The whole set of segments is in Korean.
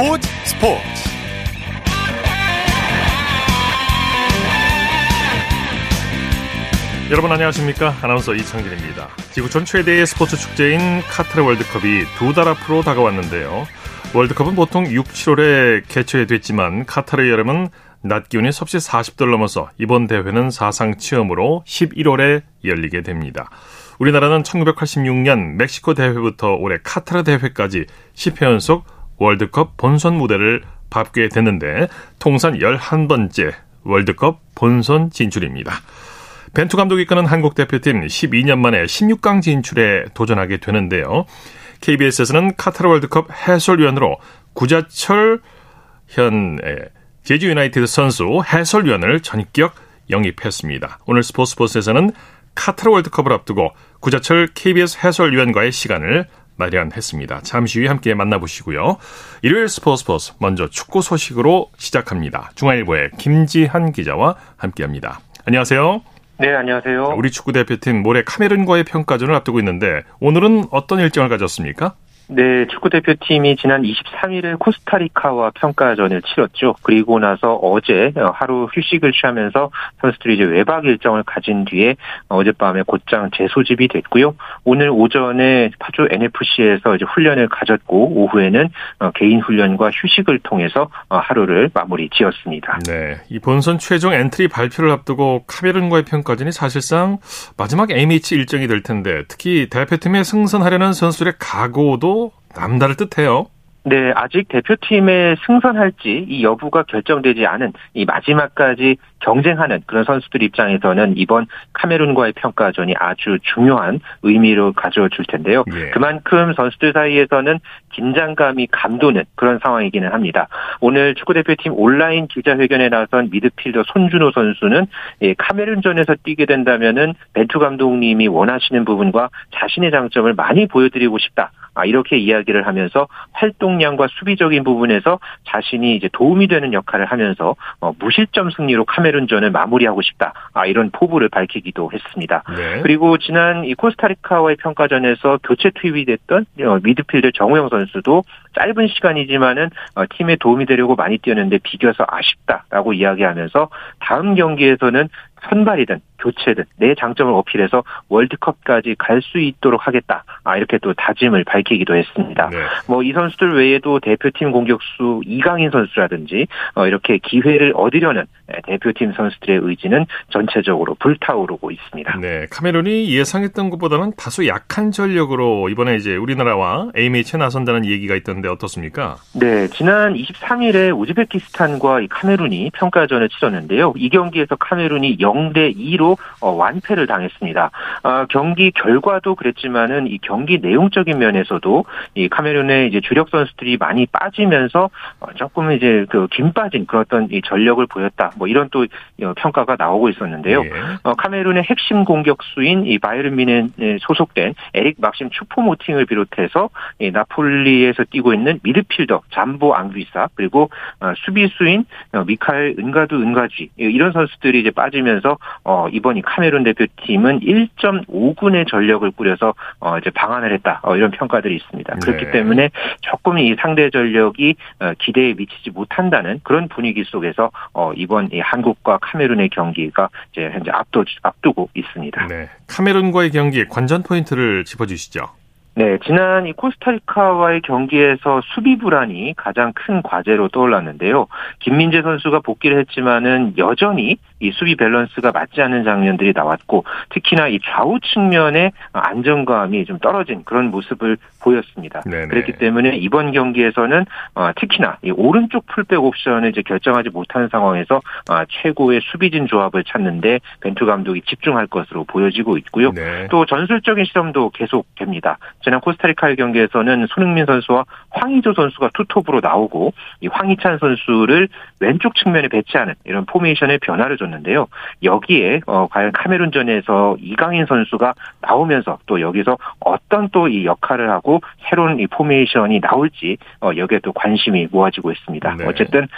스포츠 스포츠. 여러분 안녕하십니까? 아나운서 이창진입니다. 지구촌 최대의 스포츠 축제인 카타르 월드컵이 두 달 앞으로 다가왔는데요. 월드컵은 보통 6, 7월에 개최됐지만 카타르 여름은 낮 기온이 섭씨 40도를 넘어서 이번 대회는 사상 처음으로 11월에 열리게 됩니다. 우리나라는 1986년 멕시코 대회부터 올해 카타르 대회까지 10회 연속 월드컵 본선 무대를 밟게 됐는데 통산 11번째 월드컵 본선 진출입니다. 벤투 감독이 이끄는 한국 대표팀 12년 만에 16강 진출에 도전하게 되는데요. KBS에서는 카타르 월드컵 해설위원으로 구자철 현 제주 유나이티드 선수 해설위원을 전격 영입했습니다. 오늘 스포츠버스에서는 카타르 월드컵을 앞두고 구자철 KBS 해설위원과의 시간을 마련했습니다. 잠시 후에 함께 만나보시고요. 일요일 스포츠 스포츠 먼저 축구 소식으로 시작합니다. 중앙일보의 김지한 기자와 함께합니다. 안녕하세요. 네, 안녕하세요. 우리 축구 대표팀 모레 카메룬과의 평가전을 앞두고 있는데 오늘은 어떤 일정을 가졌습니까? 네, 축구 대표팀이 지난 23일에 코스타리카와 평가전을 치렀죠. 그리고 나서 어제 하루 휴식을 취하면서 선수들이 이제 외박 일정을 가진 뒤에 어젯밤에 곧장 재소집이 됐고요. 오늘 오전에 파주 NFC에서 이제 훈련을 가졌고 오후에는 개인 훈련과 휴식을 통해서 하루를 마무리 지었습니다. 네, 이 본선 최종 엔트리 발표를 앞두고 카메룬과의 평가전이 사실상 마지막 A매치 일정이 될 텐데 특히 대표팀에 승선하려는 선수들의 각오도 남다를 듯해요. 네, 아직 대표팀에 승선할지 이 여부가 결정되지 않은 이 마지막까지 경쟁하는 그런 선수들 입장에서는 이번 카메룬과의 평가전이 아주 중요한 의미로 가져줄 텐데요. 예. 그만큼 선수들 사이에서는 긴장감이 감도는 그런 상황이기는 합니다. 오늘 축구대표팀 온라인 기자회견에 나선 미드필더 손준호 선수는 예, 카메룬전에서 뛰게 된다면은 벤투 감독님이 원하시는 부분과 자신의 장점을 많이 보여드리고 싶다. 아, 이렇게 이야기를 하면서 활동량과 수비적인 부분에서 자신이 이제 도움이 되는 역할을 하면서 어, 무실점 승리로 카메룬 전을 마무리하고 싶다. 아, 이런 포부를 밝히기도 했습니다. 네. 그리고 지난 이 코스타리카와의 평가전에서 교체 투입이 됐던 어, 미드필더 정우영 선수도 짧은 시간이지만은 어, 팀에 도움이 되려고 많이 뛰었는데 비겨서 아쉽다라고 이야기하면서 다음 경기에서는 선발이든 교체든 내 장점을 어필해서 월드컵까지 갈 수 있도록 하겠다. 아 이렇게 또 다짐을 밝히기도 했습니다. 네. 뭐이 선수들 외에도 대표팀 공격수 이강인 선수라든지 어, 이렇게 기회를 얻으려는 예, 대표팀 선수들의 의지는 전체적으로 불타오르고 있습니다. 네, 카메룬이 예상했던 것보다는 다소 약한 전력으로 이번에 이제 우리나라와 A매치에 나선다는 얘기가 있던데 어떻습니까? 네, 지난 23일에 우즈베키스탄과 카메룬이 평가전을 치렀는데요. 이 경기에서 카메룬이 0대 2로 어, 완패를 당했습니다. 아, 경기 결과도 그랬지만은 이 경기 내용적인 면에서도 이 카메룬의 이제 주력 선수들이 많이 빠지면서 어, 조금 이제 그 김 빠진 그런 어떤 이 전력을 보였다. 뭐 이런 또 어, 평가가 나오고 있었는데요. 예. 카메룬의 핵심 공격수인 이 바이른 미넨 소속된 에릭 막심 추포모팅을 비롯해서 이 나폴리에서 뛰고 있는 미드필더 잠보 앙비사 그리고 수비수인 미카엘 은가두 은가쥐 이런 선수들이 이제 빠지면서 이번 이 카메룬 대표팀은 1.5군의 전력을 꾸려서 어 이제 방안을 했다. 어 이런 평가들이 있습니다. 그렇기 네. 때문에 조금 이 상대 전력이 어, 기대에 미치지 못한다는 그런 분위기 속에서 어 이번 이 한국과 카메룬의 경기가 이제 현재 앞두 앞두고 있습니다. 네. 카메룬과의 경기 관전 포인트를 짚어주시죠. 네, 지난 이 코스타리카와의 경기에서 수비 불안이 가장 큰 과제로 떠올랐는데요. 김민재 선수가 복귀를 했지만은 여전히 이 수비 밸런스가 맞지 않는 장면들이 나왔고 특히나 이 좌우 측면의 안정감이 좀 떨어진 그런 모습을 보였습니다. 네네. 그렇기 때문에 이번 경기에서는 어, 특히나 이 오른쪽 풀백 옵션을 이제 결정하지 못하는 상황에서 어, 최고의 수비진 조합을 찾는데 벤투 감독이 집중할 것으로 보여지고 있고요. 네. 또 전술적인 실험도 계속됩니다. 지난 코스타리카의 경기에서는 손흥민 선수와 황의조 선수가 투톱으로 나오고 이 황희찬 선수를 왼쪽 측면에 배치하는 이런 포메이션의 변화를 줬는데요. 여기에 어, 과연 카메룬전에서 이강인 선수가 나오면서 또 여기서 어떤 또 이 역할을 하고 새로운 이 포메이션이 나올지 어, 여기에 또 관심이 모아지고 있습니다. 네. 어쨌든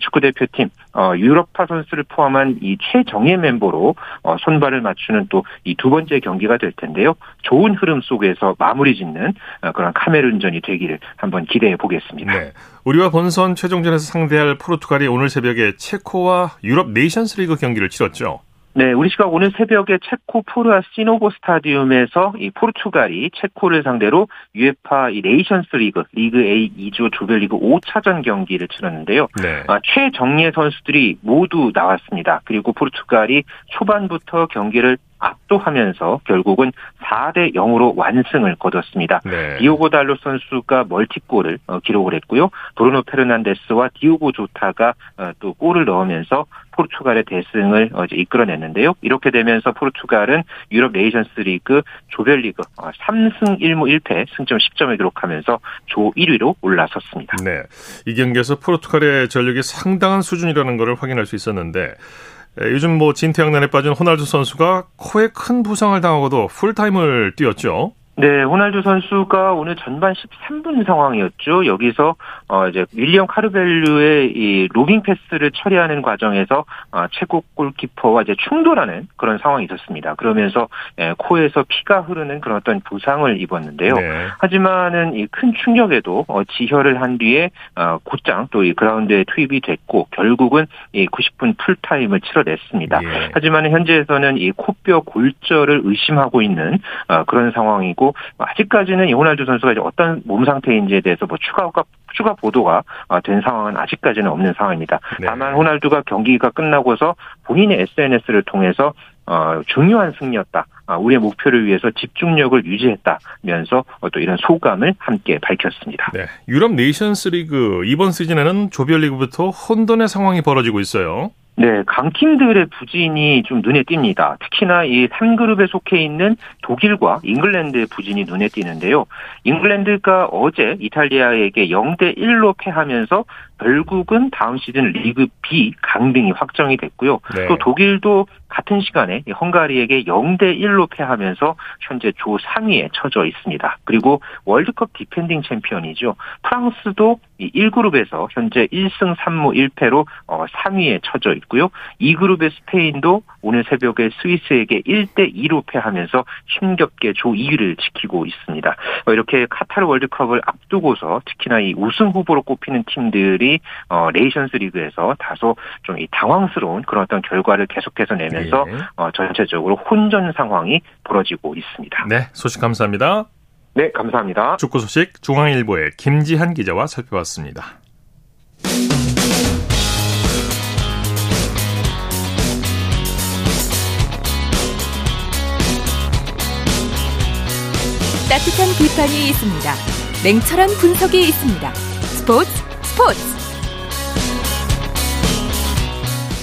축구 대표팀 어, 유럽파 선수를 포함한 이 최정예 멤버로 어, 손발을 맞추는 또 이 두 번째 경기가 될 텐데요. 좋은 흐름 속에서 마무리 짓는 어, 그런 카메룬전이 되기를 한번 기대해 보겠습니다. 네. 우리와 본선 최종전에서 상대할 포르투갈이 오늘 새벽에 체코와 유럽 네이션스리그 경기를 치렀죠. 네, 우리 시각 오늘 새벽에 체코 프라하 시노보 스타디움에서 이 포르투갈이 체코를 상대로 유에파 이 네이션스 리그 리그 A 2조 조별리그 5차전 경기를 치렀는데요. 네. 아, 최정예 선수들이 모두 나왔습니다. 그리고 포르투갈이 초반부터 경기를 압도하면서 결국은 4대 0으로 완승을 거뒀습니다. 네. 디오고 달로 선수가 멀티골을 어, 기록을 했고요. 브루노 페르난데스와 디오고 조타가 어, 또 골을 넣으면서 포르투갈의 대승을 어제 이끌어냈는데요. 이렇게 되면서 포르투갈은 유럽 네이션스 리그 조별리그 3승 어, 1무 1패 승점 10점을 기록하면서 조 1위로 올라섰습니다. 네. 이 경기에서 포르투갈의 전력이 상당한 수준이라는 것을 확인할 수 있었는데 요즘 뭐 진퇴양난에 빠진 호날두 선수가 코에 큰 부상을 당하고도 풀타임을 뛰었죠. 네, 호날두 선수가 오늘 전반 13분 상황이었죠. 여기서 어 이제 윌리엄 카르벨류의 이 로빙 패스를 처리하는 과정에서 어, 최고 골키퍼와 이제 충돌하는 그런 상황이 있었습니다. 그러면서 예, 코에서 피가 흐르는 그런 어떤 부상을 입었는데요. 네. 하지만은 이 큰 충격에도 어, 지혈을 한 뒤에 어, 곧장 또 이 그라운드에 투입이 됐고 결국은 이 90분 풀타임을 치러냈습니다. 네. 하지만 현재에서는 이 코뼈 골절을 의심하고 있는 어, 그런 상황이고 있고 아직까지는 이 호날두 선수가 이제 어떤 몸 상태인지에 대해서 뭐 추가가 추가 보도가 어, 된 상황은 아직까지는 없는 상황입니다. 네. 다만 호날두가 경기가 끝나고서 본인의 SNS를 통해서 어, 중요한 승리였다. 아, 우리의 목표를 위해서 집중력을 유지했다면서 또 이런 소감을 함께 밝혔습니다. 네. 유럽 네이션스 리그 이번 시즌에는 조별리그부터 혼돈의 상황이 벌어지고 있어요. 네, 강팀들의 부진이 좀 눈에 띕니다. 특히나 이 3그룹에 속해 있는 독일과 잉글랜드의 부진이 눈에 띄는데요. 잉글랜드가 어제 이탈리아에게 0대 1로 패하면서 결국은 다음 시즌 리그 B 강등이 확정이 됐고요. 네. 또 독일도 같은 시간에 헝가리에게 0대 1로 패하면서 현재 조 3위에 처져 있습니다. 그리고 월드컵 디펜딩 챔피언이죠. 프랑스도 이 1그룹에서 현재 1승 3무 1패로 3위에 어, 처져 있고요. 2그룹의 스페인도 오늘 새벽에 스위스에게 1대 2로 패하면서 힘겹게 조 2위를 지키고 있습니다. 어, 이렇게 카타르 월드컵을 앞두고서 특히나 이 우승 후보로 꼽히는 팀들이 어, 네이션스 리그에서 다소 좀 이 당황스러운 그런 어떤 결과를 계속해서 내면서 네. 어, 전체적으로 혼전 상황이 벌어지고 있습니다. 네, 소식 감사합니다. 네, 감사합니다. 축구 소식 중앙일보의 김지한 기자와 살펴봤습니다. 따뜻한 비판이 있습니다. 냉철한 분석이 있습니다. 스포츠 스포츠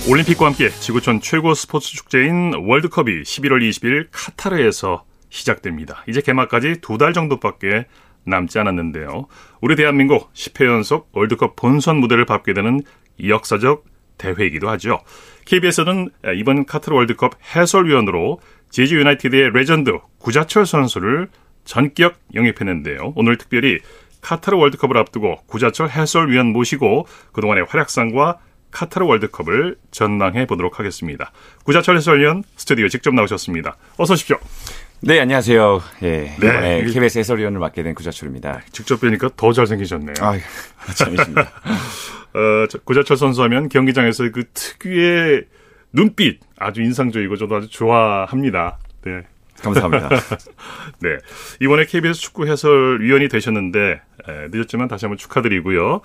올림픽과 함께 지구촌 최고 스포츠 축제인 월드컵이 11월 20일 카타르에서 시작됩니다. 이제 개막까지 두 달 정도밖에 남지 않았는데요. 우리 대한민국 10회 연속 월드컵 본선 무대를 밟게 되는 역사적 대회이기도 하죠. KBS는 이번 카타르 월드컵 해설위원으로 제주 유나이티드의 레전드 구자철 선수를 전격 영입했는데요. 오늘 특별히 카타르 월드컵을 앞두고 구자철 해설위원 모시고 그동안의 활약상과 카타르 월드컵을 전망해 보도록 하겠습니다. 구자철 해설위원 스튜디오 직접 나오셨습니다. 어서 오십시오. 네, 안녕하세요. 예. 네. KBS 해설위원을 맡게 된 구자철입니다. 직접 뵈니까 더 잘생기셨네요. 아, 참이십니다. 어, 구자철 선수 하면 경기장에서 그 특유의 눈빛 아주 인상적이고 저도 아주 좋아합니다. 네. 감사합니다. 네. 이번에 KBS 축구 해설위원이 되셨는데, 에, 늦었지만 다시 한번 축하드리고요.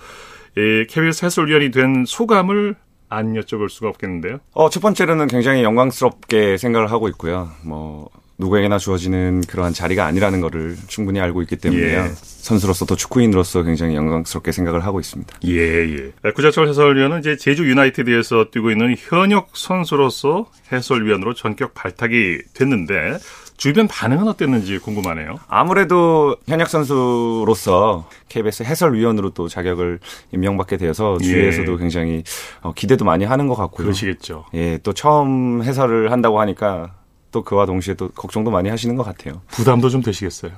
이 KBS 해설위원이 된 소감을 안 여쭤볼 수가 없겠는데요. 어, 첫 번째로는 굉장히 영광스럽게 생각을 하고 있고요. 뭐, 누구에게나 주어지는 그러한 자리가 아니라는 것을 충분히 알고 있기 때문에 예. 선수로서 또 축구인으로서 굉장히 영광스럽게 생각을 하고 있습니다. 예, 예. 네, 구자철 해설위원은 이제 제주 유나이티드에서 뛰고 있는 현역 선수로서 해설위원으로 전격 발탁이 됐는데 주변 반응은 어땠는지 궁금하네요. 아무래도 현역 선수로서 KBS 해설위원으로 또 자격을 임명받게 되어서 예. 주위에서도 굉장히 어, 기대도 많이 하는 것 같고요. 그러시겠죠. 예, 또 처음 해설을 한다고 하니까 또 그와 동시에 또 걱정도 많이 하시는 것 같아요. 부담도 좀 되시겠어요?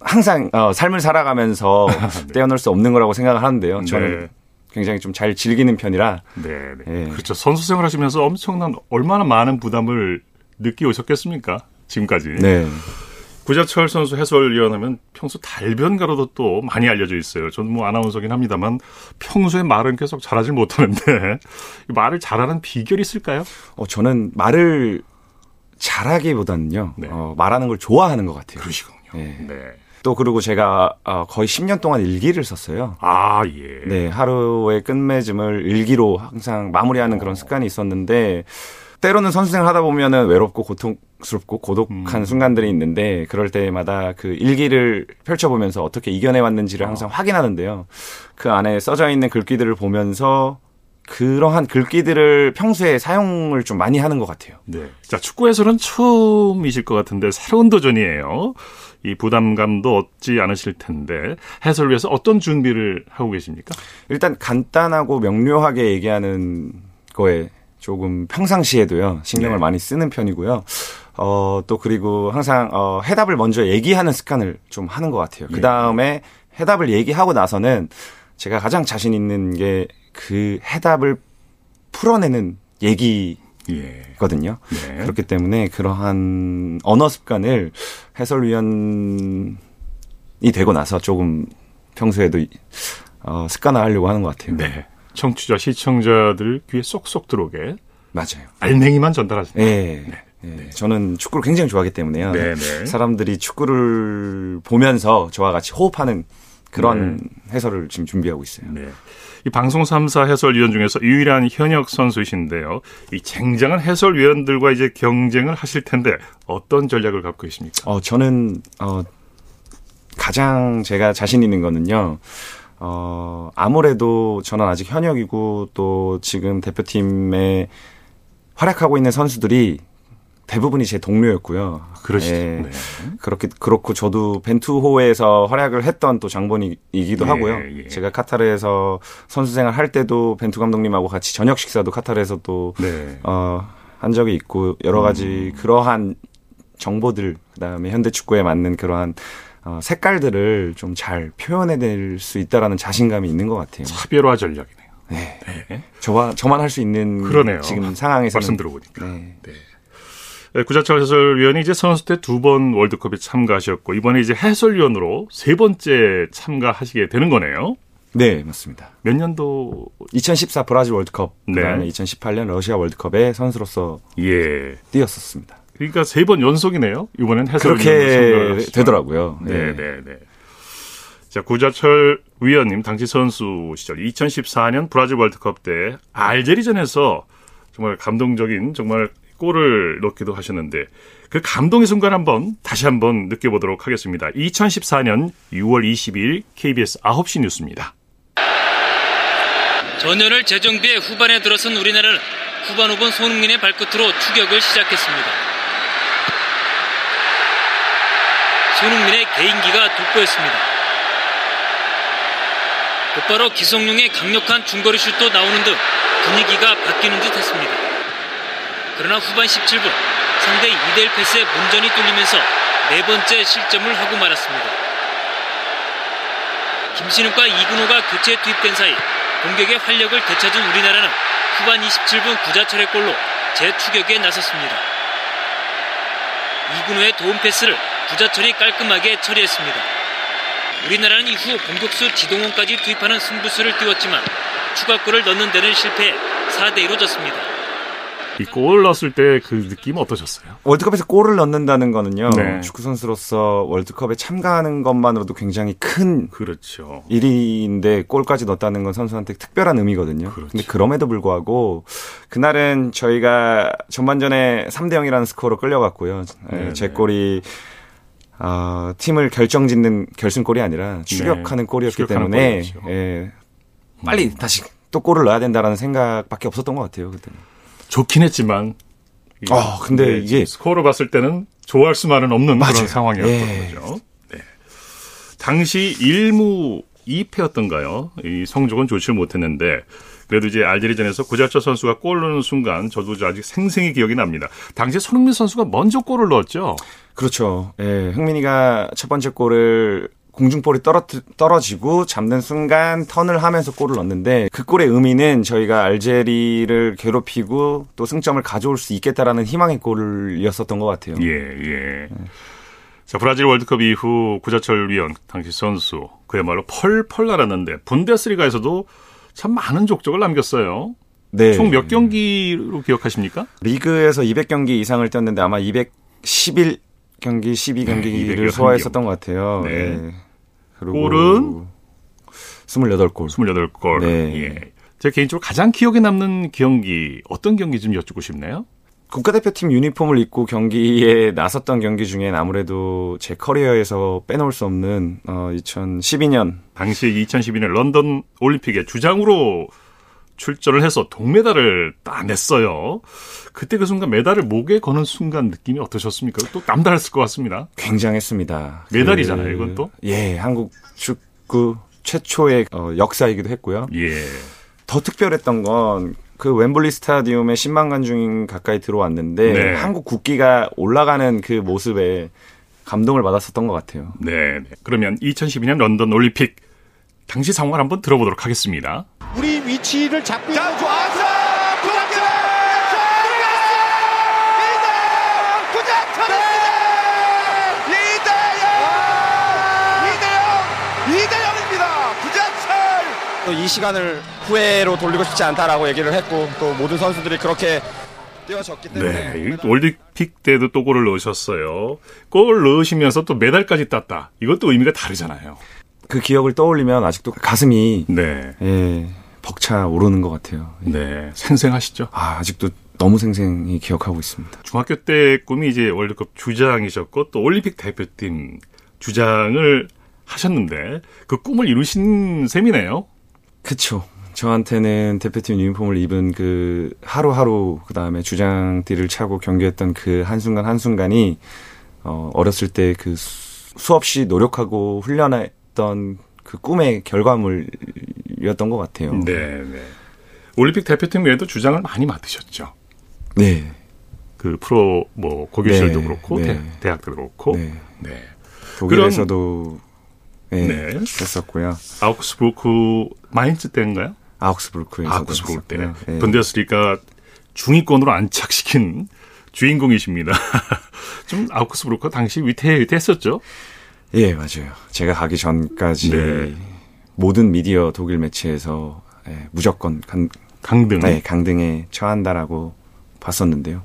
항상 어, 삶을 살아가면서 네. 떼어놓을 수 없는 거라고 생각을 하는데요. 저는 네. 굉장히 좀 잘 즐기는 편이라 네, 네. 예. 그렇죠. 선수 생활하시면서 엄청난 얼마나 많은 부담을 느끼 오셨겠습니까? 지금까지. 네. 구자철 선수 해설위원하면 평소 달변가로도 또 많이 알려져 있어요. 저는 뭐 아나운서긴 합니다만 평소에 말은 계속 잘하지 못하는데 말을 잘하는 비결이 있을까요? 어, 저는 말을 잘하기보다는요. 네. 어, 말하는 걸 좋아하는 것 같아요. 그러시군요. 네. 네. 또 그리고 제가 어, 거의 10년 동안 일기를 썼어요. 아, 예. 네, 하루의 끝맺음을 일기로 항상 마무리하는 그런 습관이 있었는데 때로는 선수생활 하다 보면은 외롭고 고통스럽고 고독한 음. 순간들이 있는데 그럴 때마다 그 일기를 펼쳐보면서 어떻게 이겨내 왔는지를 항상 어. 확인하는데요. 그 안에 써져 있는 글귀들을 보면서 그러한 글귀들을 평소에 사용을 좀 많이 하는 것 같아요. 네. 자, 축구에서는 처음이실 것 같은데 새로운 도전이에요. 이 부담감도 얻지 않으실 텐데 해설을 위해서 어떤 준비를 하고 계십니까? 일단 간단하고 명료하게 얘기하는 거에 조금 평상시에도요 신경을 네. 많이 쓰는 편이고요. 어, 또 그리고 항상 어, 해답을 먼저 얘기하는 습관을 좀 하는 것 같아요. 그 다음에 해답을 얘기하고 나서는 제가 가장 자신 있는 게 그 해답을 풀어내는 얘기거든요. 네. 그렇기 때문에 그러한 언어 습관을 해설위원이 되고 나서 조금 평소에도 어, 습관화하려고 하는 것 같아요. 네. 청취자 시청자들 귀에 쏙쏙 들어오게 맞아요. 알맹이만 전달하시는 네. 네. 네. 저는 축구를 굉장히 좋아하기 때문에요. 네, 네. 사람들이 축구를 보면서 저와 같이 호흡하는 그런 네. 해설을 지금 준비하고 있어요. 네. 이 방송 3사 해설위원 중에서 유일한 현역 선수이신데요. 이 쟁쟁한 해설위원들과 이제 경쟁을 하실 텐데 어떤 전략을 갖고 계십니까? 어, 저는 어 가장 제가 자신 있는 거는요. 어, 아무래도 저는 아직 현역이고 또 지금 대표팀에 활약하고 있는 선수들이 대부분이 제 동료였고요. 그러시죠. 예, 네. 그렇게 그렇고 저도 벤투호에서 활약을 했던 또 장본이기도 예, 하고요. 예. 제가 카타르에서 선수 생활 할 때도 벤투 감독님하고 같이 저녁 식사도 카타르에서 또 네. 어, 한 적이 있고 여러 가지 음. 그러한 정보들 그다음에 현대 축구에 맞는 그러한 어, 색깔들을 좀 잘 표현해낼 수 있다라는 자신감이 있는 것 같아요. 차별화 전략이네요. 네. 네. 저와 저만 할 수 있는 그러네요. 지금 상황에서 말씀 들어보니까. 네. 네. 네. 구자철 해설위원이 이제 선수 때 두 번 월드컵에 참가하셨고 이번에 이제 해설위원으로 세 번째 참가하시게 되는 거네요. 네, 맞습니다. 몇 년도? 2014 브라질 월드컵, 네. 그다음에 2018년 러시아 월드컵에 선수로서 예. 뛰었었습니다. 그러니까 세 번 연속이네요. 이번엔 해설 그렇게 되더라고요. 네, 네, 네. 자, 구자철 위원님 당시 선수 시절 2014년 브라질 월드컵 때 알제리전에서 정말 감동적인 정말 골을 넣기도 하셨는데 그 감동의 순간 한번 다시 한번 느껴보도록 하겠습니다. 2014년 6월 22일 KBS 9시 뉴스입니다. 전열을 재정비해 후반에 들어선 우리나라는 후반 5분 손흥민의 발끝으로 추격을 시작했습니다. 손흥민의 개인기가 돋보였습니다. 곧바로 기성용의 강력한 중거리 슛도 나오는 등 분위기가 바뀌는 듯 했습니다. 그러나 후반 17분 상대 2대1 패스에 문전이 뚫리면서 네 번째 실점을 하고 말았습니다. 김신욱과 이근호가 교체 투입된 사이 공격의 활력을 되찾은 우리나라는 후반 27분 구자철의 골로 재추격에 나섰습니다. 이근호의 도움 패스를 부자철이 깔끔하게 처리했습니다. 우리나라는 이후 공격수 지동원까지 투입하는 승부수를 띄웠지만 추가골을 넣는 데는 실패해 4대2로 졌습니다. 이 골을 넣었을 때 그 느낌 어떠셨어요? 월드컵에서 골을 넣는다는 거는요. 네. 축구 선수로서 월드컵에 참가하는 것만으로도 굉장히 큰 그렇죠. 일인데 골까지 넣었다는 건 선수한테 특별한 의미거든요. 그렇죠. 근데 그럼에도 불구하고 그날은 저희가 전반전에 3대 0이라는 스코어로 끌려갔고요. 네, 제 네. 골이 어, 팀을 결정짓는 결승골이 아니라 추격하는 네. 골이었기 때문에 예, 빨리 음. 다시 또 골을 넣어야 된다라는 생각밖에 없었던 것 같아요 그때는. 좋긴 했지만. 아 근데 이게 스코어로 봤을 때는 좋아할 수만은 없는 맞아요. 그런 상황이었던 예. 거죠. 네. 당시 1무 2패였던가요? 이 성적은 좋지 못했는데 그래도 이제 알제리전에서 구자철 선수가 골 넣는 순간 저도 아직 생생히 기억이 납니다. 당시 손흥민 선수가 먼저 골을 넣었죠. 그렇죠. 예, 흥민이가 첫 번째 골을 공중볼이 떨어, 떨어지고 잡는 순간 턴을 하면서 골을 넣는데 그 골의 의미는 저희가 알제리를 괴롭히고 또 승점을 가져올 수 있겠다라는 희망의 골이었었던 것 같아요. 예, 예. 자, 브라질 월드컵 이후 구자철 위원, 당시 선수, 그야말로 펄펄 날았는데, 분데스리가에서도 참 많은 족적을 남겼어요. 네. 총 몇 경기로 기억하십니까? 리그에서 200경기 이상을 뛰었는데 아마 211 경기, 12경기를 네, 소화했었던 것 같아요. 네. 네. 그리고 골은 28골. 28골. 네. 예. 제 개인적으로 가장 기억에 남는 경기, 어떤 경기 좀 여쭙고 싶네요. 국가대표팀 유니폼을 입고 경기에 나섰던 경기 중엔 아무래도 제 커리어에서 빼놓을 수 없는 어 2012년 당시 2012년 런던 올림픽에 주장으로 출전을 해서 동메달을 따냈어요. 그때 그 순간 메달을 목에 거는 순간 느낌이 어떠셨습니까? 또 남달랐을 것 같습니다. 굉장했습니다. 메달이잖아요, 이건 또? 예, 한국 축구 최초의 어, 역사이기도 했고요. 예. 더 특별했던 건 그 웸블리 스타디움에 10만 관중이 가까이 들어왔는데 네. 한국 국기가 올라가는 그 모습에 감동을 받았었던 것 같아요. 네. 네. 그러면 2012년 런던 올림픽 당시 상황을 한번 들어보도록 하겠습니다. 우리 위치를 잡고 있는 좋았어! 구자철! 구자철! 이대영! 이대영! 이대영입니다. 구자철! 이 시간을 후회로 돌리고 싶지 않다라고 얘기를 했고 또 모든 선수들이 그렇게 뛰어졌기 때문에 네. 이 월드픽 때도 또 골을 넣으셨어요. 골 넣으시면서 또 메달까지 땄다. 이것도 의미가 다르잖아요. 그 기억을 떠올리면 아직도 가슴이 네. 예, 벅차 오르는 것 같아요. 네. 생생하시죠? 아, 아직도 너무 생생히 기억하고 있습니다. 중학교 때 꿈이 이제 월드컵 주장이셨고 또 올림픽 대표팀 주장을 하셨는데 그 꿈을 이루신 셈이네요. 그쵸. 저한테는 대표팀 유니폼을 입은 그 하루하루 그 다음에 주장띠를 차고 경기했던 그 한순간 한순간이 어 어렸을 때 그 수없이 노력하고 훈련했던 그 꿈의 결과물이었던 것 같아요. 네, 네. 올림픽 대표팀 외에도 주장을 많이 맡으셨죠. 네. 그 프로 뭐 고교실도 네, 그렇고 네. 대, 대학도 그렇고 네. 네. 독일에서도 네, 네. 했었고요. 아우크스부르크 마인츠 때인가요? 아우크스부르크에서 아우크스부르크 때 네. 분데스리가 중위권으로 안착시킨 주인공이십니다. 좀 아우크스부르크 당시 위태 위태했었죠. 예, 맞아요. 제가 가기 전까지 네. 모든 미디어 독일 매체에서 예, 무조건 간, 강등. 네, 강등에 처한다라고 봤었는데요.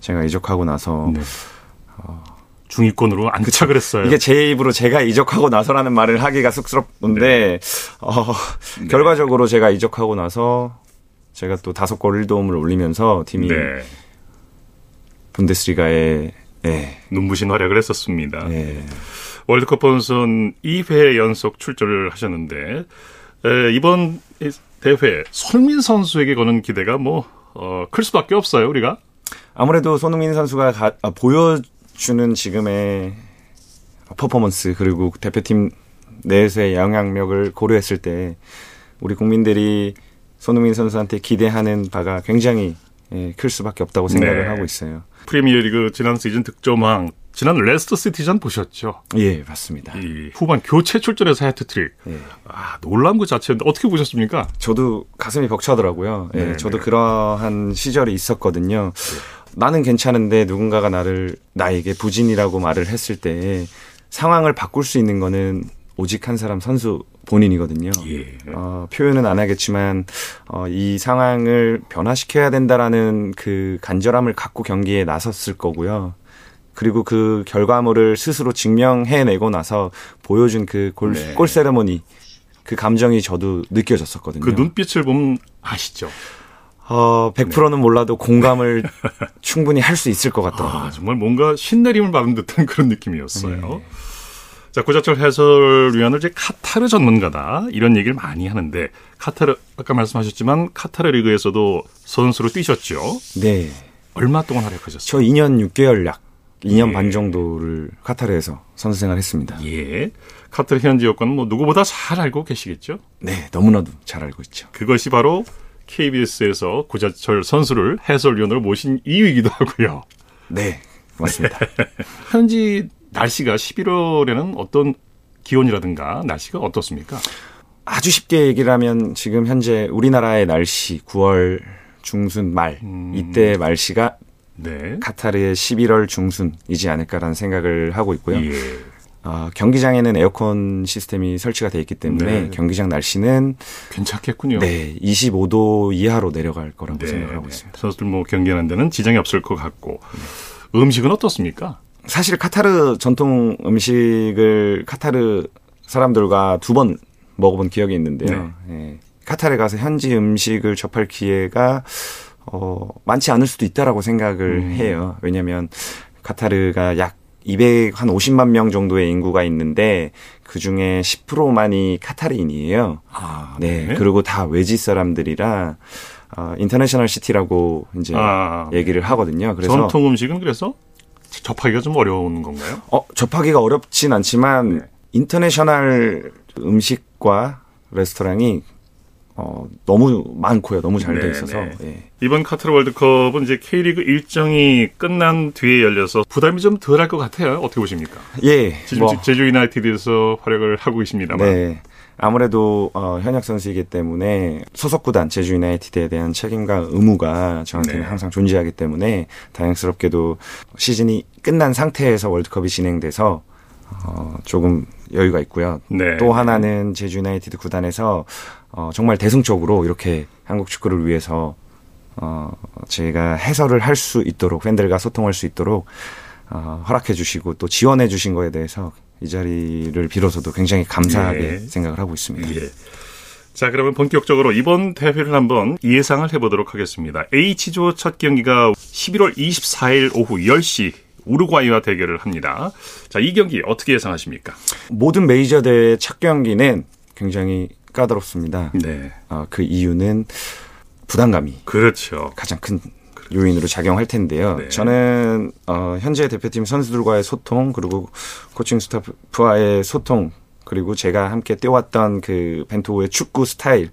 제가 이적하고 나서 네. 중위권으로 안착을 했어요. 이게 제 입으로 제가 이적하고 나서라는 말을 하기가 쑥스럽던데 어, 네. 결과적으로 제가 이적하고 나서 제가 또 다섯 골 1도움을 올리면서 팀이 네. 분데스리가에 예, 눈부신 활약을 했었습니다. 예, 월드컵 본선 2회 연속 출전을 하셨는데 에, 이번 이 대회 손흥민 선수에게 거는 기대가 뭐 어, 클 수밖에 없어요. 우리가 아무래도 손흥민 선수가 가- 아, 보여 주는 지금의 퍼포먼스 그리고 대표팀 내에서의 영향력을 고려했을 때 우리 국민들이 손흥민 선수한테 기대하는 바가 굉장히 예, 클 수밖에 없다고 생각을 네. 하고 있어요. 프리미어리그 지난 시즌 득점왕 지난 레스터 시티전 보셨죠? 예, 맞습니다. 이 후반 교체 출전해서 해트트릭. 예. 아, 놀라운 그 자체인데 어떻게 보셨습니까? 저도 가슴이 벅차더라고요. 예, 네, 저도 네. 그러한 시절이 있었거든요. 나는 괜찮은데 누군가가 나를 나에게 부진이라고 말을 했을 때 상황을 바꿀 수 있는 거는 오직 한 사람 선수 본인이거든요. 예. 어, 표현은 안 하겠지만 어, 이 상황을 변화시켜야 된다라는 그 간절함을 갖고 경기에 나섰을 거고요. 그리고 그 결과물을 스스로 증명해내고 나서 보여준 그 골, 네. 골 세레모니 그 감정이 저도 느껴졌었거든요. 그 눈빛을 보면 아시죠? 어, 100%는 몰라도 공감을 충분히 할 수 있을 것 같더라고요. 아, 정말 뭔가 신내림을 받은 듯한 그런 느낌이었어요. 네. 자, 고자철 해설위원을 이제 카타르 전문가다 이런 얘기를 많이 하는데 카타르 아까 말씀하셨지만 카타르 리그에서도 선수로 뛰셨죠. 네. 얼마 동안 활약하셨어요? 저 2년 6개월 약 2년 예. 반 정도를 카타르에서 선수 생활 했습니다. 예. 카타르 현지 여건은 뭐 누구보다 잘 알고 계시겠죠. 네, 너무나도 잘 알고 있죠. 그것이 바로 KBS에서 고자철 선수를 해설위원으로 모신 이유이기도 하고요. 네, 맞습니다. 현지 날씨가 11월에는 어떤 기온이라든가 날씨가 어떻습니까? 아주 쉽게 얘기를 하면 지금 현재 우리나라의 날씨 9월 중순 말 음. 이때 말씨가 네. 카타르의 11월 중순이지 않을까라는 생각을 하고 있고요. 예. 어, 경기장에는 에어컨 시스템이 설치가 돼 있기 때문에 네. 경기장 날씨는 괜찮겠군요. 네 25도 이하로 내려갈 거라고 네, 생각하고 네. 있습니다. 선수들 뭐 경기하는 데는 지장이 없을 것 같고 음식은 어떻습니까? 사실 카타르 전통 음식을 카타르 사람들과 두 번 먹어본 기억이 있는데요. 예. 카타르에 가서 현지 음식을 접할 기회가 어, 많지 않을 수도 있다라고 생각을 음. 해요. 왜냐하면 카타르가 약 250만 명 정도의 인구가 있는데 그 중에 10%만이 카타르인이에요. 아, 네. 그리고 다 외지 사람들이라 어, International City라고 이제 아, 얘기를 하거든요. 그래서 전통 음식은 그래서 접하기가 좀 어려운 건가요? 어, 접하기가 어렵진 않지만 네. international 음식과 레스토랑이 어, 너무 많고요. 너무 잘돼 네, 있어서. 네. 예. 이번 카타르 월드컵은 이제 K리그 일정이 끝난 뒤에 열려서 부담이 좀 덜할 것 같아요. 어떻게 보십니까? 예. 지금 뭐, 제주 유나이티드에서 활약을 하고 계십니다만. 네. 아무래도 어, 현역 선수이기 때문에 소속 구단 제주 유나이티드에 대한 책임과 의무가 저한테는 네. 항상 존재하기 때문에 다행스럽게도 시즌이 끝난 상태에서 월드컵이 진행돼서 어, 조금 여유가 있고요. 네. 또 하나는 제주 유나이티드 구단에서 어, 정말 대승적으로 이렇게 한국 축구를 위해서 어, 제가 해설을 할 수 있도록 팬들과 소통할 수 있도록 어, 허락해 주시고 또 지원해 주신 거에 대해서 이 자리를 빌어서도 굉장히 감사하게 네. 생각을 하고 있습니다. 예. 자, 그러면 본격적으로 이번 대회를 한번 예상을 해보도록 하겠습니다. H조 첫 경기가 11월 24일 오후 10시 우루과이와 대결을 합니다. 자, 이 경기 어떻게 예상하십니까? 모든 메이저 대회 첫 경기는 굉장히 까다롭습니다. 네. 어, 그 이유는 부담감이 그렇죠. 가장 큰 요인으로 작용할 텐데요. 네. 저는 어, 현재 대표팀 선수들과의 소통 그리고 코칭 스타프와의 소통 그리고 제가 함께 뛰어왔던 그 벤투호의 축구 스타일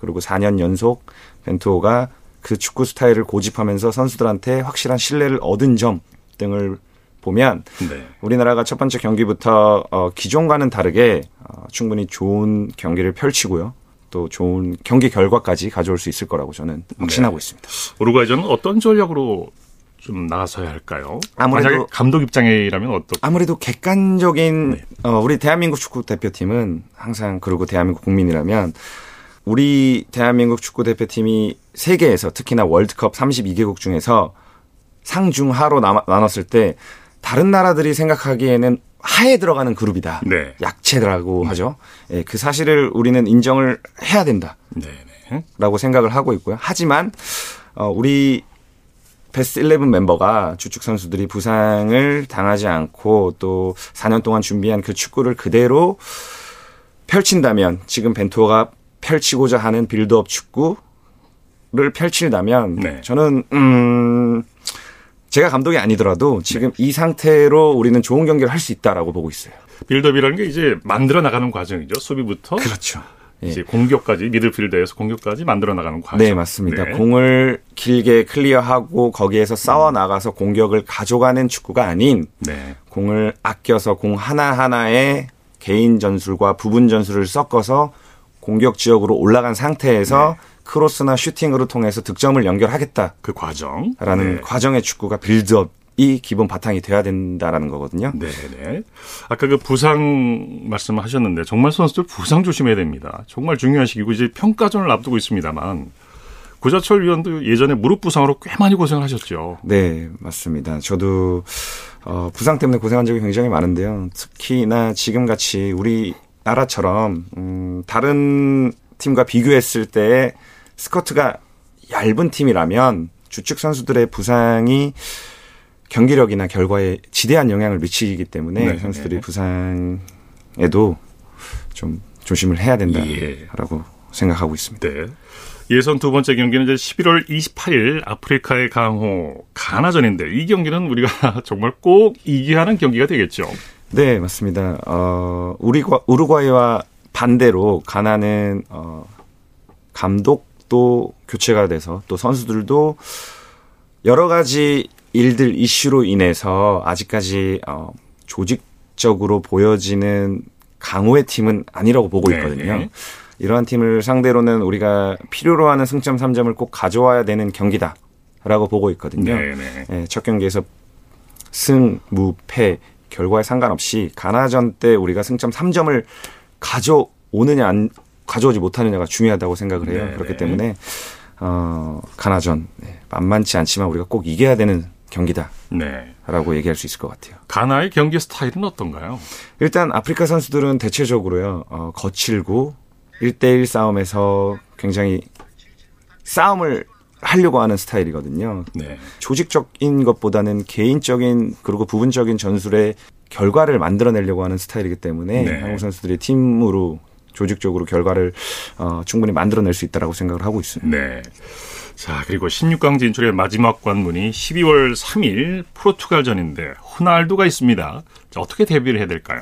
그리고 4년 연속 벤투호가 그 축구 스타일을 고집하면서 선수들한테 확실한 신뢰를 얻은 점 등을 보면 네. 우리나라가 첫 번째 경기부터 어, 기존과는 다르게 어, 충분히 좋은 경기를 펼치고요. 또 좋은 경기 결과까지 가져올 수 있을 거라고 저는 확신하고 네. 있습니다. 우루과이전은 어떤 전략으로 좀 나가서야 할까요? 아무래도- 감독 입장이라면 어떻게? 아무래도 객관적인 네. 어, 우리 대한민국 축구 대표팀은 항상 그리고 대한민국 국민이라면 우리 대한민국 축구 대표팀이 세계에서 특히나 월드컵 32개국 중에서 상중하로 나, 나눴을 때 다른 나라들이 생각하기에는 하에 들어가는 그룹이다. 네. 약체라고 하죠. 예, 그 사실을 우리는 인정을 해야 된다. 네. 네. 라고 생각을 하고 있고요. 하지만 어, 우리 베스트 11 멤버가 주축 선수들이 부상을 당하지 않고 또 4년 동안 준비한 그 축구를 그대로 펼친다면 지금 벤투호가 펼치고자 하는 빌드업 축구를 펼친다면 네. 저는 음 제가 감독이 아니더라도 지금 이 상태로 우리는 좋은 경기를 할 수 있다라고 보고 있어요. 빌드업이라는 게 이제 만들어 나가는 과정이죠. 수비부터 그렇죠. 예. 이제 공격까지 미드필더에서 공격까지 만들어 나가는 과정. 네, 맞습니다. 네. 공을 길게 클리어하고 거기에서 싸워 나가서 공격을 가져가는 축구가 아닌 네. 공을 아껴서 공 하나하나에 개인 전술과 부분 전술을 섞어서 공격 지역으로 올라간 상태에서 네. 크로스나 슈팅으로 통해서 득점을 연결하겠다라는 그 과정. 네. 과정의 축구가 빌드업 이 기본 바탕이 돼야 된다라는 거거든요. 네, 네. 아까 그 부상 말씀하셨는데 정말 선수들 부상 조심해야 됩니다. 정말 중요한 시기고 이제 평가전을 앞두고 있습니다만 구자철 위원도 예전에 무릎 부상으로 꽤 많이 고생을 하셨죠. 네, 맞습니다. 저도 어, 부상 때문에 고생한 적이 굉장히 많은데요. 특히나 지금 같이 우리 나라처럼 음, 다른 팀과 비교했을 때 스커트가 얇은 팀이라면 주축 선수들의 부상이 경기력이나 결과에 지대한 영향을 미치기 때문에 네, 선수들이 네. 부상에도 좀 조심을 해야 예. 된다라고 생각하고 있습니다. 네. 예선 두 번째 경기는 이제 11월 28일 아프리카의 강호 가나전인데 이 경기는 우리가 정말 꼭 이겨야 하는 경기가 되겠죠. 네, 맞습니다. 어, 우리과, 우루과이와 반대로 가나는, 어, 감독 도 교체가 돼서 또 선수들도 여러 가지 일들 이슈로 인해서 아직까지, 어, 조직적으로 보여지는 강호의 팀은 아니라고 보고 네, 있거든요. 네. 이러한 팀을 상대로는 우리가 필요로 하는 승점 3점을 꼭 가져와야 되는 경기다라고 보고 있거든요. 네, 네. 예, 첫 경기에서 승, 무, 패 결과에 상관없이 가나전 때 우리가 승점 3점을 가져오느냐 안 가져오지 못하느냐가 중요하다고 생각을 해요. 네, 그렇기 네. 때문에 어, 가나전 네, 만만치 않지만 우리가 꼭 이겨야 되는 경기다라고 네. 얘기할 수 있을 것 같아요. 가나의 경기 스타일은 어떤가요? 일단 아프리카 선수들은 대체적으로요 어, 거칠고 1대1 싸움에서 굉장히 싸움을 하려고 하는 스타일이거든요. 네. 조직적인 것보다는 개인적인 그리고 부분적인 전술의 결과를 만들어내려고 하는 스타일이기 때문에 네. 한국 선수들이 팀으로 조직적으로 결과를 어, 충분히 만들어낼 수 있다라고 생각을 하고 있습니다. 네. 자, 그리고 16강 진출의 마지막 관문이 12월 3일 포르투갈전인데 호날두가 있습니다. 자, 어떻게 대비를 해야 될까요?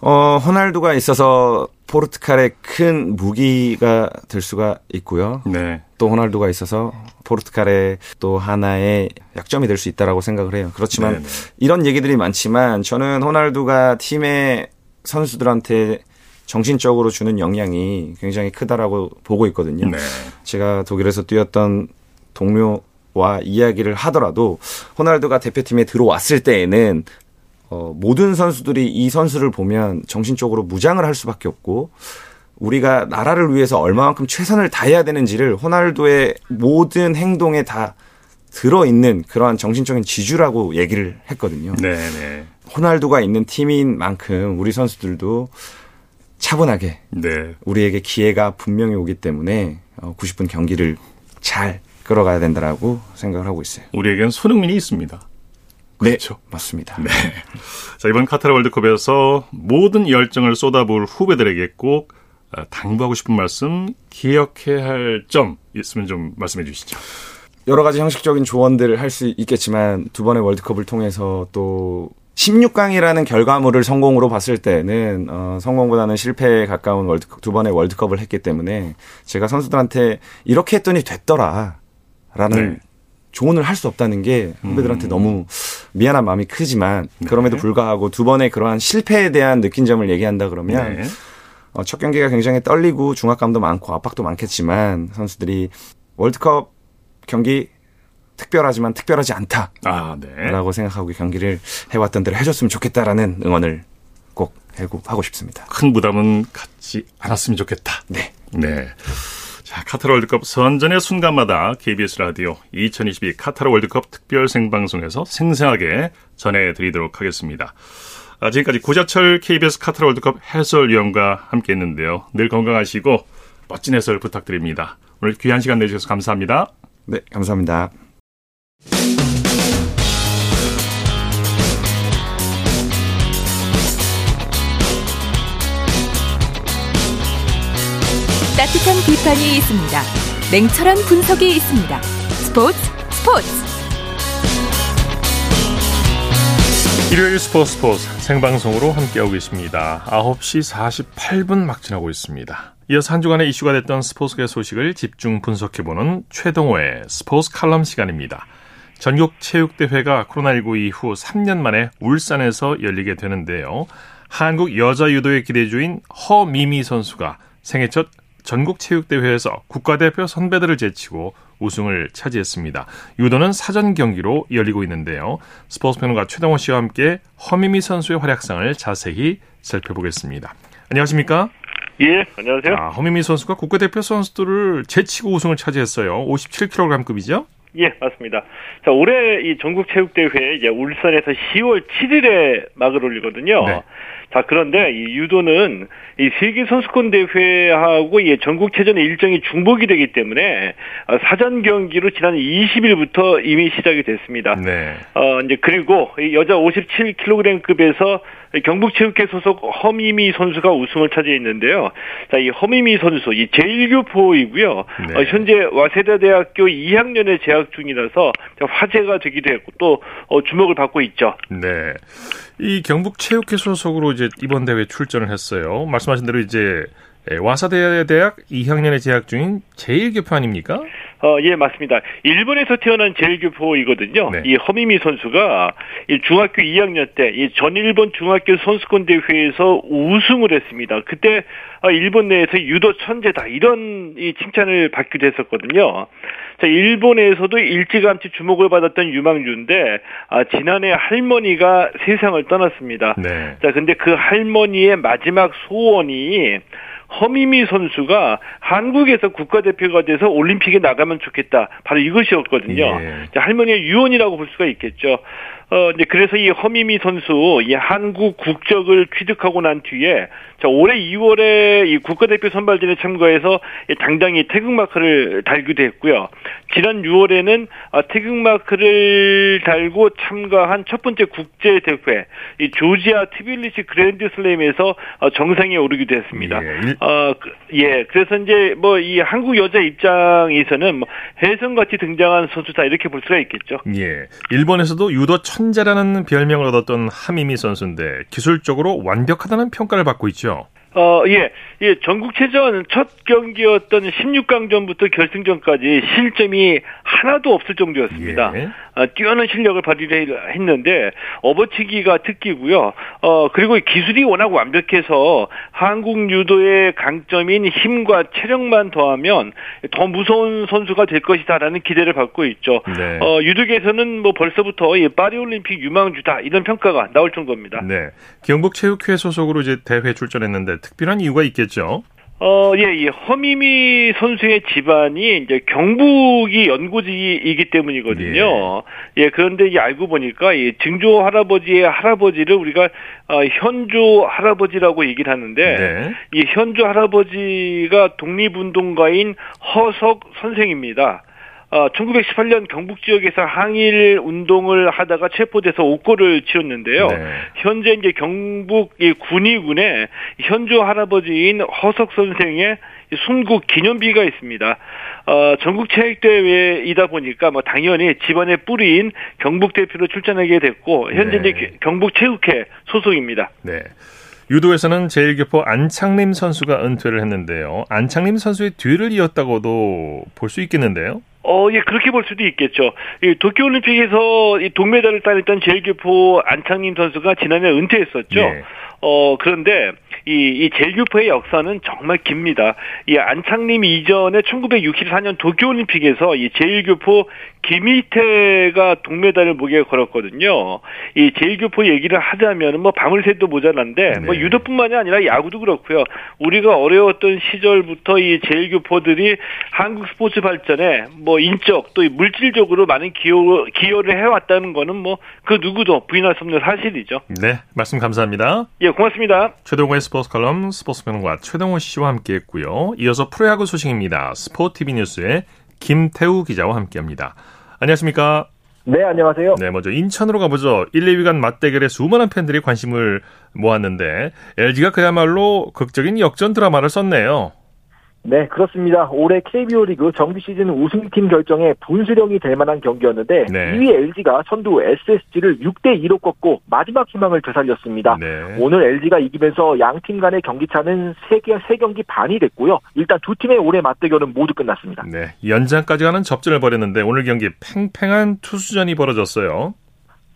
어, 호날두가 있어서 포르투갈의 큰 무기가 될 수가 있고요. 네. 또 호날두가 있어서 포르투갈의 또 하나의 약점이 될 수 있다라고 생각을 해요. 그렇지만 네네. 이런 얘기들이 많지만 저는 호날두가 팀의 선수들한테 정신적으로 주는 영향이 굉장히 크다라고 보고 있거든요. 네. 제가 독일에서 뛰었던 동료와 이야기를 하더라도 호날두가 대표팀에 들어왔을 때에는 어, 모든 선수들이 이 선수를 보면 정신적으로 무장을 할 수밖에 없고 우리가 나라를 위해서 얼마만큼 최선을 다해야 되는지를 호날두의 모든 행동에 다 들어있는 그러한 정신적인 지주라고 얘기를 했거든요. 네, 네. 호날두가 있는 팀인 만큼 우리 선수들도 차분하게 네. 우리에게 기회가 분명히 오기 때문에 어, 90분 경기를 잘 끌어가야 된다라고 생각을 하고 있어요. 우리에겐 손흥민이 있습니다. 그렇죠. 맞습니다. 네. 자, 이번 카타르 월드컵에서 모든 열정을 쏟아부을 후배들에게 꼭 어, 당부하고 싶은 말씀, 기억해야 할 점 있으면 좀 말씀해 주시죠. 여러 가지 형식적인 조언들을 할 수 있겠지만 두 번의 월드컵을 통해서 또 16강이라는 결과물을 성공으로 봤을 때는 어, 성공보다는 실패에 가까운 월드컵 두 번의 월드컵을 했기 때문에 제가 선수들한테 이렇게 했더니 됐더라라는 네. 조언을 할 수 없다는 게 후배들한테 너무 미안한 마음이 크지만 그럼에도 네. 불구하고 두 번의 그러한 실패에 대한 느낀 점을 얘기한다 그러면 네. 어, 첫 경기가 굉장히 떨리고 중압감도 많고 압박도 많겠지만 선수들이 월드컵 경기 특별하지만 특별하지 않다라고 아, 네. 생각하고 경기를 해왔던 대로 해줬으면 좋겠다라는 응원을 꼭 하고, 하고 싶습니다. 큰 부담은 갖지 않았으면 좋겠다. 네. 네. 자, 카타르 월드컵 선전의 순간마다 KBS 라디오 2022 카타르 월드컵 특별 생방송에서 생생하게 전해드리도록 하겠습니다. 아, 지금까지 고자철 KBS 카타르 월드컵 해설위원과 함께 했는데요. 늘 건강하시고 멋진 해설 부탁드립니다. 오늘 귀한 시간 내주셔서 감사합니다. 네, 감사합니다. 따뜻한 비판이 있습니다. 냉철한 분석이 있습니다. 스포츠 스포츠 일요일 스포츠 스포츠 생방송으로 함께하고 계십니다. 9시 48분 막 지나고 있습니다. 이어서 한 주간의 이슈가 됐던 스포츠계 소식을 집중 분석해보는 최동호의 스포츠 칼럼 시간입니다. 전국 체육대회가 코로나19 이후 3년 만에 울산에서 열리게 되는데요. 한국 여자 유도의 기대주인 허미미 선수가 생애 첫 전국 체육대회에서 국가대표 선배들을 제치고 우승을 차지했습니다. 유도는 사전 경기로 열리고 있는데요. 스포츠 평론가 최동호 씨와 함께 허미미 선수의 활약상을 자세히 살펴보겠습니다. 안녕하십니까? 예, 안녕하세요. 아, 허미미 선수가 국가대표 선수들을 제치고 우승을 차지했어요. 57kg급이죠? 예, 맞습니다. 자, 올해 이 전국체육대회 이제 울산에서 10월 7일에 막을 올리거든요. 네. 자, 그런데 이 유도는 이 세계 선수권 대회하고 이 전국체전의 일정이 중복이 되기 때문에 어, 사전 경기로 지난 20일부터 이미 시작이 됐습니다. 네. 어, 이제 그리고 이 여자 57kg급에서 경북체육회 소속 허미미 선수가 우승을 차지했는데요. 자, 이 허미미 선수, 이 제1교포이고요. 네. 어, 현재 와세다 대학교 2학년에 재학 중이라서 화제가 되기도 했고 또 어, 주목을 받고 있죠. 네. 이 경북체육회 소속으로 이제 이번 대회 출전을 했어요. 말씀하신 대로 이제 와사대 대학 2학년에 재학 중인 제1교포 아닙니까? 어, 예, 맞습니다. 일본에서 태어난 제일교포이거든요. 네. 이 허미미 선수가 이 중학교 2학년 때 이 전일본 중학교 선수권 대회에서 우승을 했습니다. 그때 아, 일본 내에서 유도 천재다 이런 이 칭찬을 받기도 했었거든요. 자, 일본에서도 일찌감치 주목을 받았던 유망주인데 아, 지난해 할머니가 세상을 떠났습니다. 네. 자, 근데 그 할머니의 마지막 소원이 허미미 선수가 한국에서 국가대표가 돼서 올림픽에 나가면 좋겠다. 바로 이것이었거든요. 예. 자, 할머니의 유언이라고 볼 수가 있겠죠. 어, 이제 그래서 이 허미미 선수, 이 한국 국적을 취득하고 난 뒤에, 자, 올해 2월에 이 국가대표 선발전에 참가해서 이 당당히 태극마크를 달기도 했고요. 지난 6월에는 아, 태극마크를 달고 참가한 첫 번째 국제대회, 이 조지아 티빌리시 그랜드슬램에서 어, 정상에 오르기도 했습니다. 예, 일- 어, 그- 예, 그래서 이제 뭐 이 한국 여자 입장에서는 뭐 혜성같이 등장한 선수다 이렇게 볼 수가 있겠죠. 예. 일본에서도 유도 천재라는 별명을 얻었던 하미미 선수인데 기술적으로 완벽하다는 평가를 받고 있죠. 어, 예, 예, 전국체전 첫 경기였던 16강전부터 결승전까지 실점이 하나도 없을 정도였습니다. 예. 어, 뛰어난 실력을 발휘를 했는데 업어치기가 특기고요. 어, 그리고 기술이 워낙 완벽해서 한국 유도의 강점인 힘과 체력만 더하면 더 무서운 선수가 될 것이다라는 기대를 받고 있죠. 네. 어, 유도계에서는 뭐 벌써부터 이 파리 올림픽 유망주다 이런 평가가 나올 정도입니다. 네. 경북 체육회 소속으로 이제 대회 출전했는데 특별한 이유가 있겠죠. 어, 예, 이 허미미 선수의 집안이 이제 경북이 연고지이기 때문이거든요. 예, 그런데 이 알고 보니까 이 증조 할아버지의 할아버지를 우리가 어, 현조 할아버지라고 얘기를 하는데 네. 이 현조 할아버지가 독립운동가인 허석 선생입니다. 어, 1918년 경북 지역에서 항일 운동을 하다가 체포돼서 옥고를 치렀는데요. 네. 현재 이제 경북 이 군위군에 현조 할아버지인 허석 선생의 이 순국 기념비가 있습니다. 어, 전국 체육대회이다 보니까 뭐 당연히 집안의 뿌리인 경북 대표로 출전하게 됐고 현재 네. 이제 경북 체육회 소속입니다. 네. 유도에서는 제일교포 안창림 선수가 은퇴를 했는데요. 안창림 선수의 뒤를 이었다고도 볼 수 있겠는데요. 어, 예, 그렇게 볼 수도 있겠죠. 이 도쿄올림픽에서 이 동메달을 따냈던 제일교포 안창림 선수가 지난해 은퇴했었죠. 예. 어, 그런데 이, 이 제일교포의 역사는 정말 깁니다. 이 안창림 이전에 1964년 도쿄올림픽에서 이 제일교포 김희태가 동메달을 목에 걸었거든요. 이 제일교포 얘기를 하자면 뭐 밤을 새도 모자란데 뭐 네. 유도뿐만이 아니라 야구도 그렇고요. 우리가 어려웠던 시절부터 이 제일교포들이 한국 스포츠 발전에 뭐 인적 또 물질적으로 많은 기여, 기여를 해왔다는 거는 뭐 그 누구도 부인할 수 없는 사실이죠. 네. 말씀 감사합니다. 예, 고맙습니다. 최동호의 스포츠 칼럼 스포츠 평론가 최동호 씨와 함께했고요. 이어서 프로야구 소식입니다. 스포티비 뉴스의 김태우 기자와 함께합니다. 안녕하십니까? 네, 안녕하세요. 네, 먼저 인천으로 가보죠. 1, 2위 간 맞대결에 수많은 팬들이 관심을 모았는데 LG가 그야말로 극적인 역전 드라마를 썼네요. 네, 그렇습니다. 올해 KBO 리그 정규 시즌 우승팀 결정에 분수령이 될 만한 경기였는데 네. 2위 LG가 선두 SSG를 6대 2로 꺾고 마지막 희망을 되살렸습니다. 네. 오늘 LG가 이기면서 양 팀 간의 경기 차는 3개, 3경기 반이 됐고요. 일단 두 팀의 올해 맞대결은 모두 끝났습니다. 네, 연장까지 가는 접전을 벌였는데 오늘 경기 팽팽한 투수전이 벌어졌어요.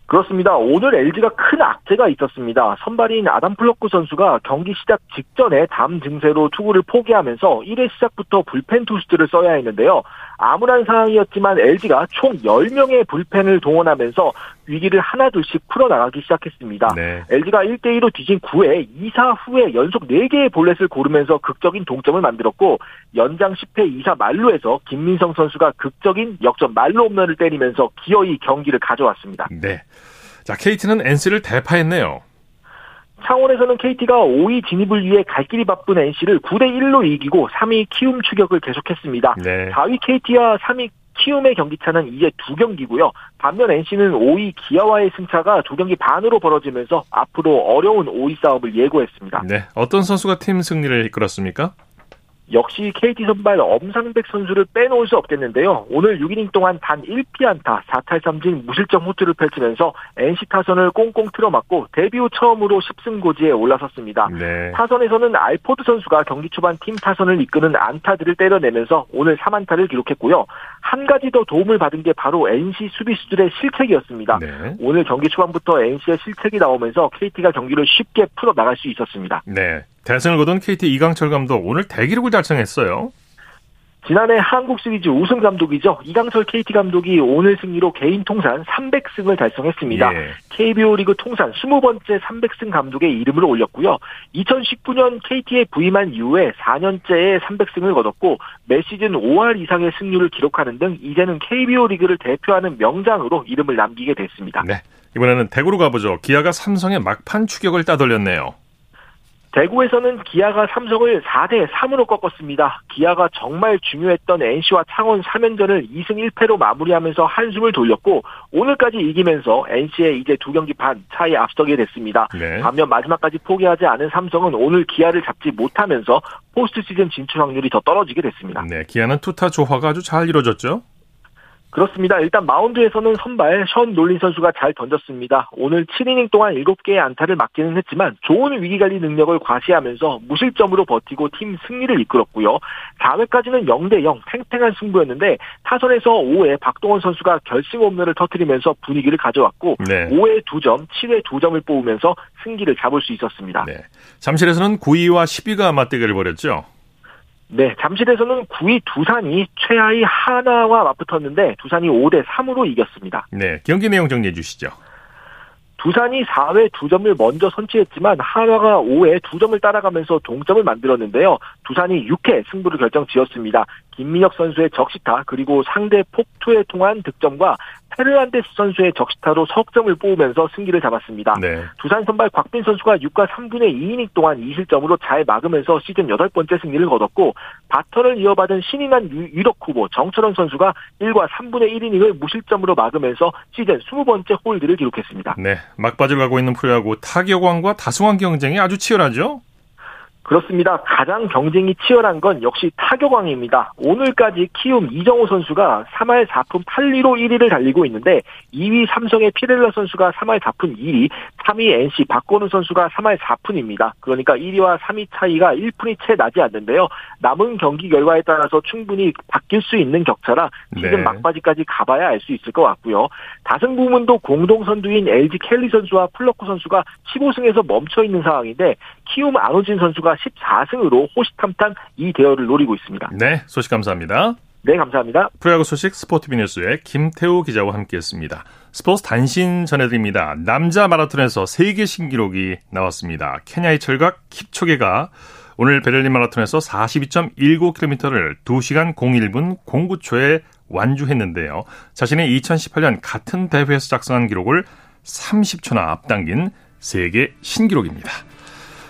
그렇습니다. 오늘 LG가 큰 악재가 있었습니다. 선발인 아담 플럿코 선수가 경기 시작 직전에 담 증세로 투구를 포기하면서 1회 시작부터 불펜 투수들을 써야 했는데요. 암울한 상황이었지만 LG가 총 10명의 불펜을 동원하면서 위기를 하나둘씩 풀어나가기 시작했습니다. 네. LG가 1대2로 뒤진 9회 2사 후에 연속 4개의 볼넷을 고르면서 극적인 동점을 만들었고 연장 10회 2사 말루에서 김민성 선수가 극적인 역전 말루 홈런을 때리면서 기어이 경기를 가져왔습니다. 네. 자, KT는 NC를 대파했네요. 창원에서는 KT가 5위 진입을 위해 갈 길이 바쁜 NC를 9대 1로 이기고 3위 키움 추격을 계속했습니다. 네. 4위 KT와 3위 키움의 경기차는 이제 두 경기고요. 반면 NC는 5위 기아와의 승차가 두 경기 반으로 벌어지면서 앞으로 어려운 5위 싸움을 예고했습니다. 네. 어떤 선수가 팀 승리를 이끌었습니까? 역시 KT 선발 엄상백 선수를 빼놓을 수 없겠는데요. 오늘 6이닝 동안 단 1피안타 4탈3진 무실점 호투를 펼치면서 NC 타선을 꽁꽁 틀어막고 데뷔 후 처음으로 10승 고지에 올라섰습니다. 네. 타선에서는 알포드 선수가 경기 초반 팀 타선을 이끄는 안타들을 때려내면서 오늘 3안타를 기록했고요. 한 가지 더 도움을 받은 게 바로 NC 수비수들의 실책이었습니다. 네. 오늘 경기 초반부터 NC의 실책이 나오면서 KT가 경기를 쉽게 풀어 나갈 수 있었습니다. 네. 대승을 거둔 KT 이강철 감독 오늘 대기록을 달성했어요. 지난해 한국 시리즈 우승 감독이죠. 이강철 KT 감독이 오늘 승리로 개인 통산 300승을 달성했습니다. 예. KBO 리그 통산 20번째 300승 감독의 이름을 올렸고요. 2019년 KT에 부임한 이후에 4년째의 300승을 거뒀고 매 시즌 5할 이상의 승률을 기록하는 등 이제는 KBO 리그를 대표하는 명장으로 이름을 남기게 됐습니다. 네. 이번에는 대구로 가보죠. 기아가 삼성의 막판 추격을 따돌렸네요. 대구에서는 기아가 삼성을 4대 3으로 꺾었습니다. 기아가 정말 중요했던 NC와 창원 3연전을 2승 1패로 마무리하면서 한숨을 돌렸고 오늘까지 이기면서 NC의 이제 두 경기 반 차이 앞서게 됐습니다. 네. 반면 마지막까지 포기하지 않은 삼성은 오늘 기아를 잡지 못하면서 포스트 시즌 진출 확률이 더 떨어지게 됐습니다. 네. 기아는 투타 조화가 아주 잘 이루어졌죠. 그렇습니다. 일단 마운드에서는 선발 션 놀린 선수가 잘 던졌습니다. 오늘 7이닝 동안 7개의 안타를 맞기는 했지만 좋은 위기관리 능력을 과시하면서 무실점으로 버티고 팀 승리를 이끌었고요. 4회까지는 0대0 팽팽한 승부였는데 타선에서 5회 박동원 선수가 결승 홈런을 터뜨리면서 분위기를 가져왔고 네. 5회 2점, 7회 2점을 뽑으면서 승기를 잡을 수 있었습니다. 네. 잠실에서는 9위와 10위가 맞대결을 벌였죠. 네, 잠실에서는 9위 두산이 최하위 하나와 맞붙었는데 두산이 5대 3으로 이겼습니다. 네. 경기 내용 정리해 주시죠. 두산이 4회 2점을 먼저 선취했지만 한화가 5회 2점을 따라가면서 동점을 만들었는데요. 두산이 6회 승부를 결정 지었습니다. 김민혁 선수의 적시타 그리고 상대 폭투에 통한 득점과 페르난데스 선수의 적시타로 석점을 뽑으면서 승기를 잡았습니다. 네. 두산 선발 곽빈 선수가 6과 3분의 2이닝 동안 2실점으로 잘 막으면서 시즌 8번째 승리를 거뒀고 바턴을 이어받은 신인왕 유- 유력 후보 정철원 선수가 1과 3분의 1이닝을 무실점으로 막으면서 시즌 20번째 홀드를 기록했습니다. 네. 막바지를 가고 있는 프로야구 타격왕과 다승왕 경쟁이 아주 치열하죠. 그렇습니다. 가장 경쟁이 치열한 건 역시 타격왕입니다. 오늘까지 키움 이정후 선수가 3할 4푼 8리로 1위를 달리고 있는데 2위 삼성의 피렐라 선수가 3할 4푼 2리, 3위 NC 박건우 선수가 3할 4푼입니다. 그러니까 1위와 3위 차이가 1푼이 채 나지 않는데요. 남은 경기 결과에 따라서 충분히 바뀔 수 있는 격차라 시즌 네. 막바지까지 가봐야 알 수 있을 것 같고요. 다승 부문도 공동 선두인 LG 켈리 선수와 플럿코 선수가 15승에서 멈춰 있는 상황인데 키움 안우진 선수가 14승으로 호시탐탐 이 대열을 노리고 있습니다. 네. 소식 감사합니다. 네, 감사합니다. 프로야구 소식 스포티비 뉴스의 김태우 기자와 함께했습니다. 스포츠 단신 전해드립니다. 남자 마라톤에서 세계 신기록이 나왔습니다. 케냐의 철각 킵초게가 오늘 베를린 마라톤에서 42.19km를 2시간 01분 09초에 완주했는데요. 자신의 2018년 같은 대회에서 작성한 기록을 30초나 앞당긴 세계 신기록입니다.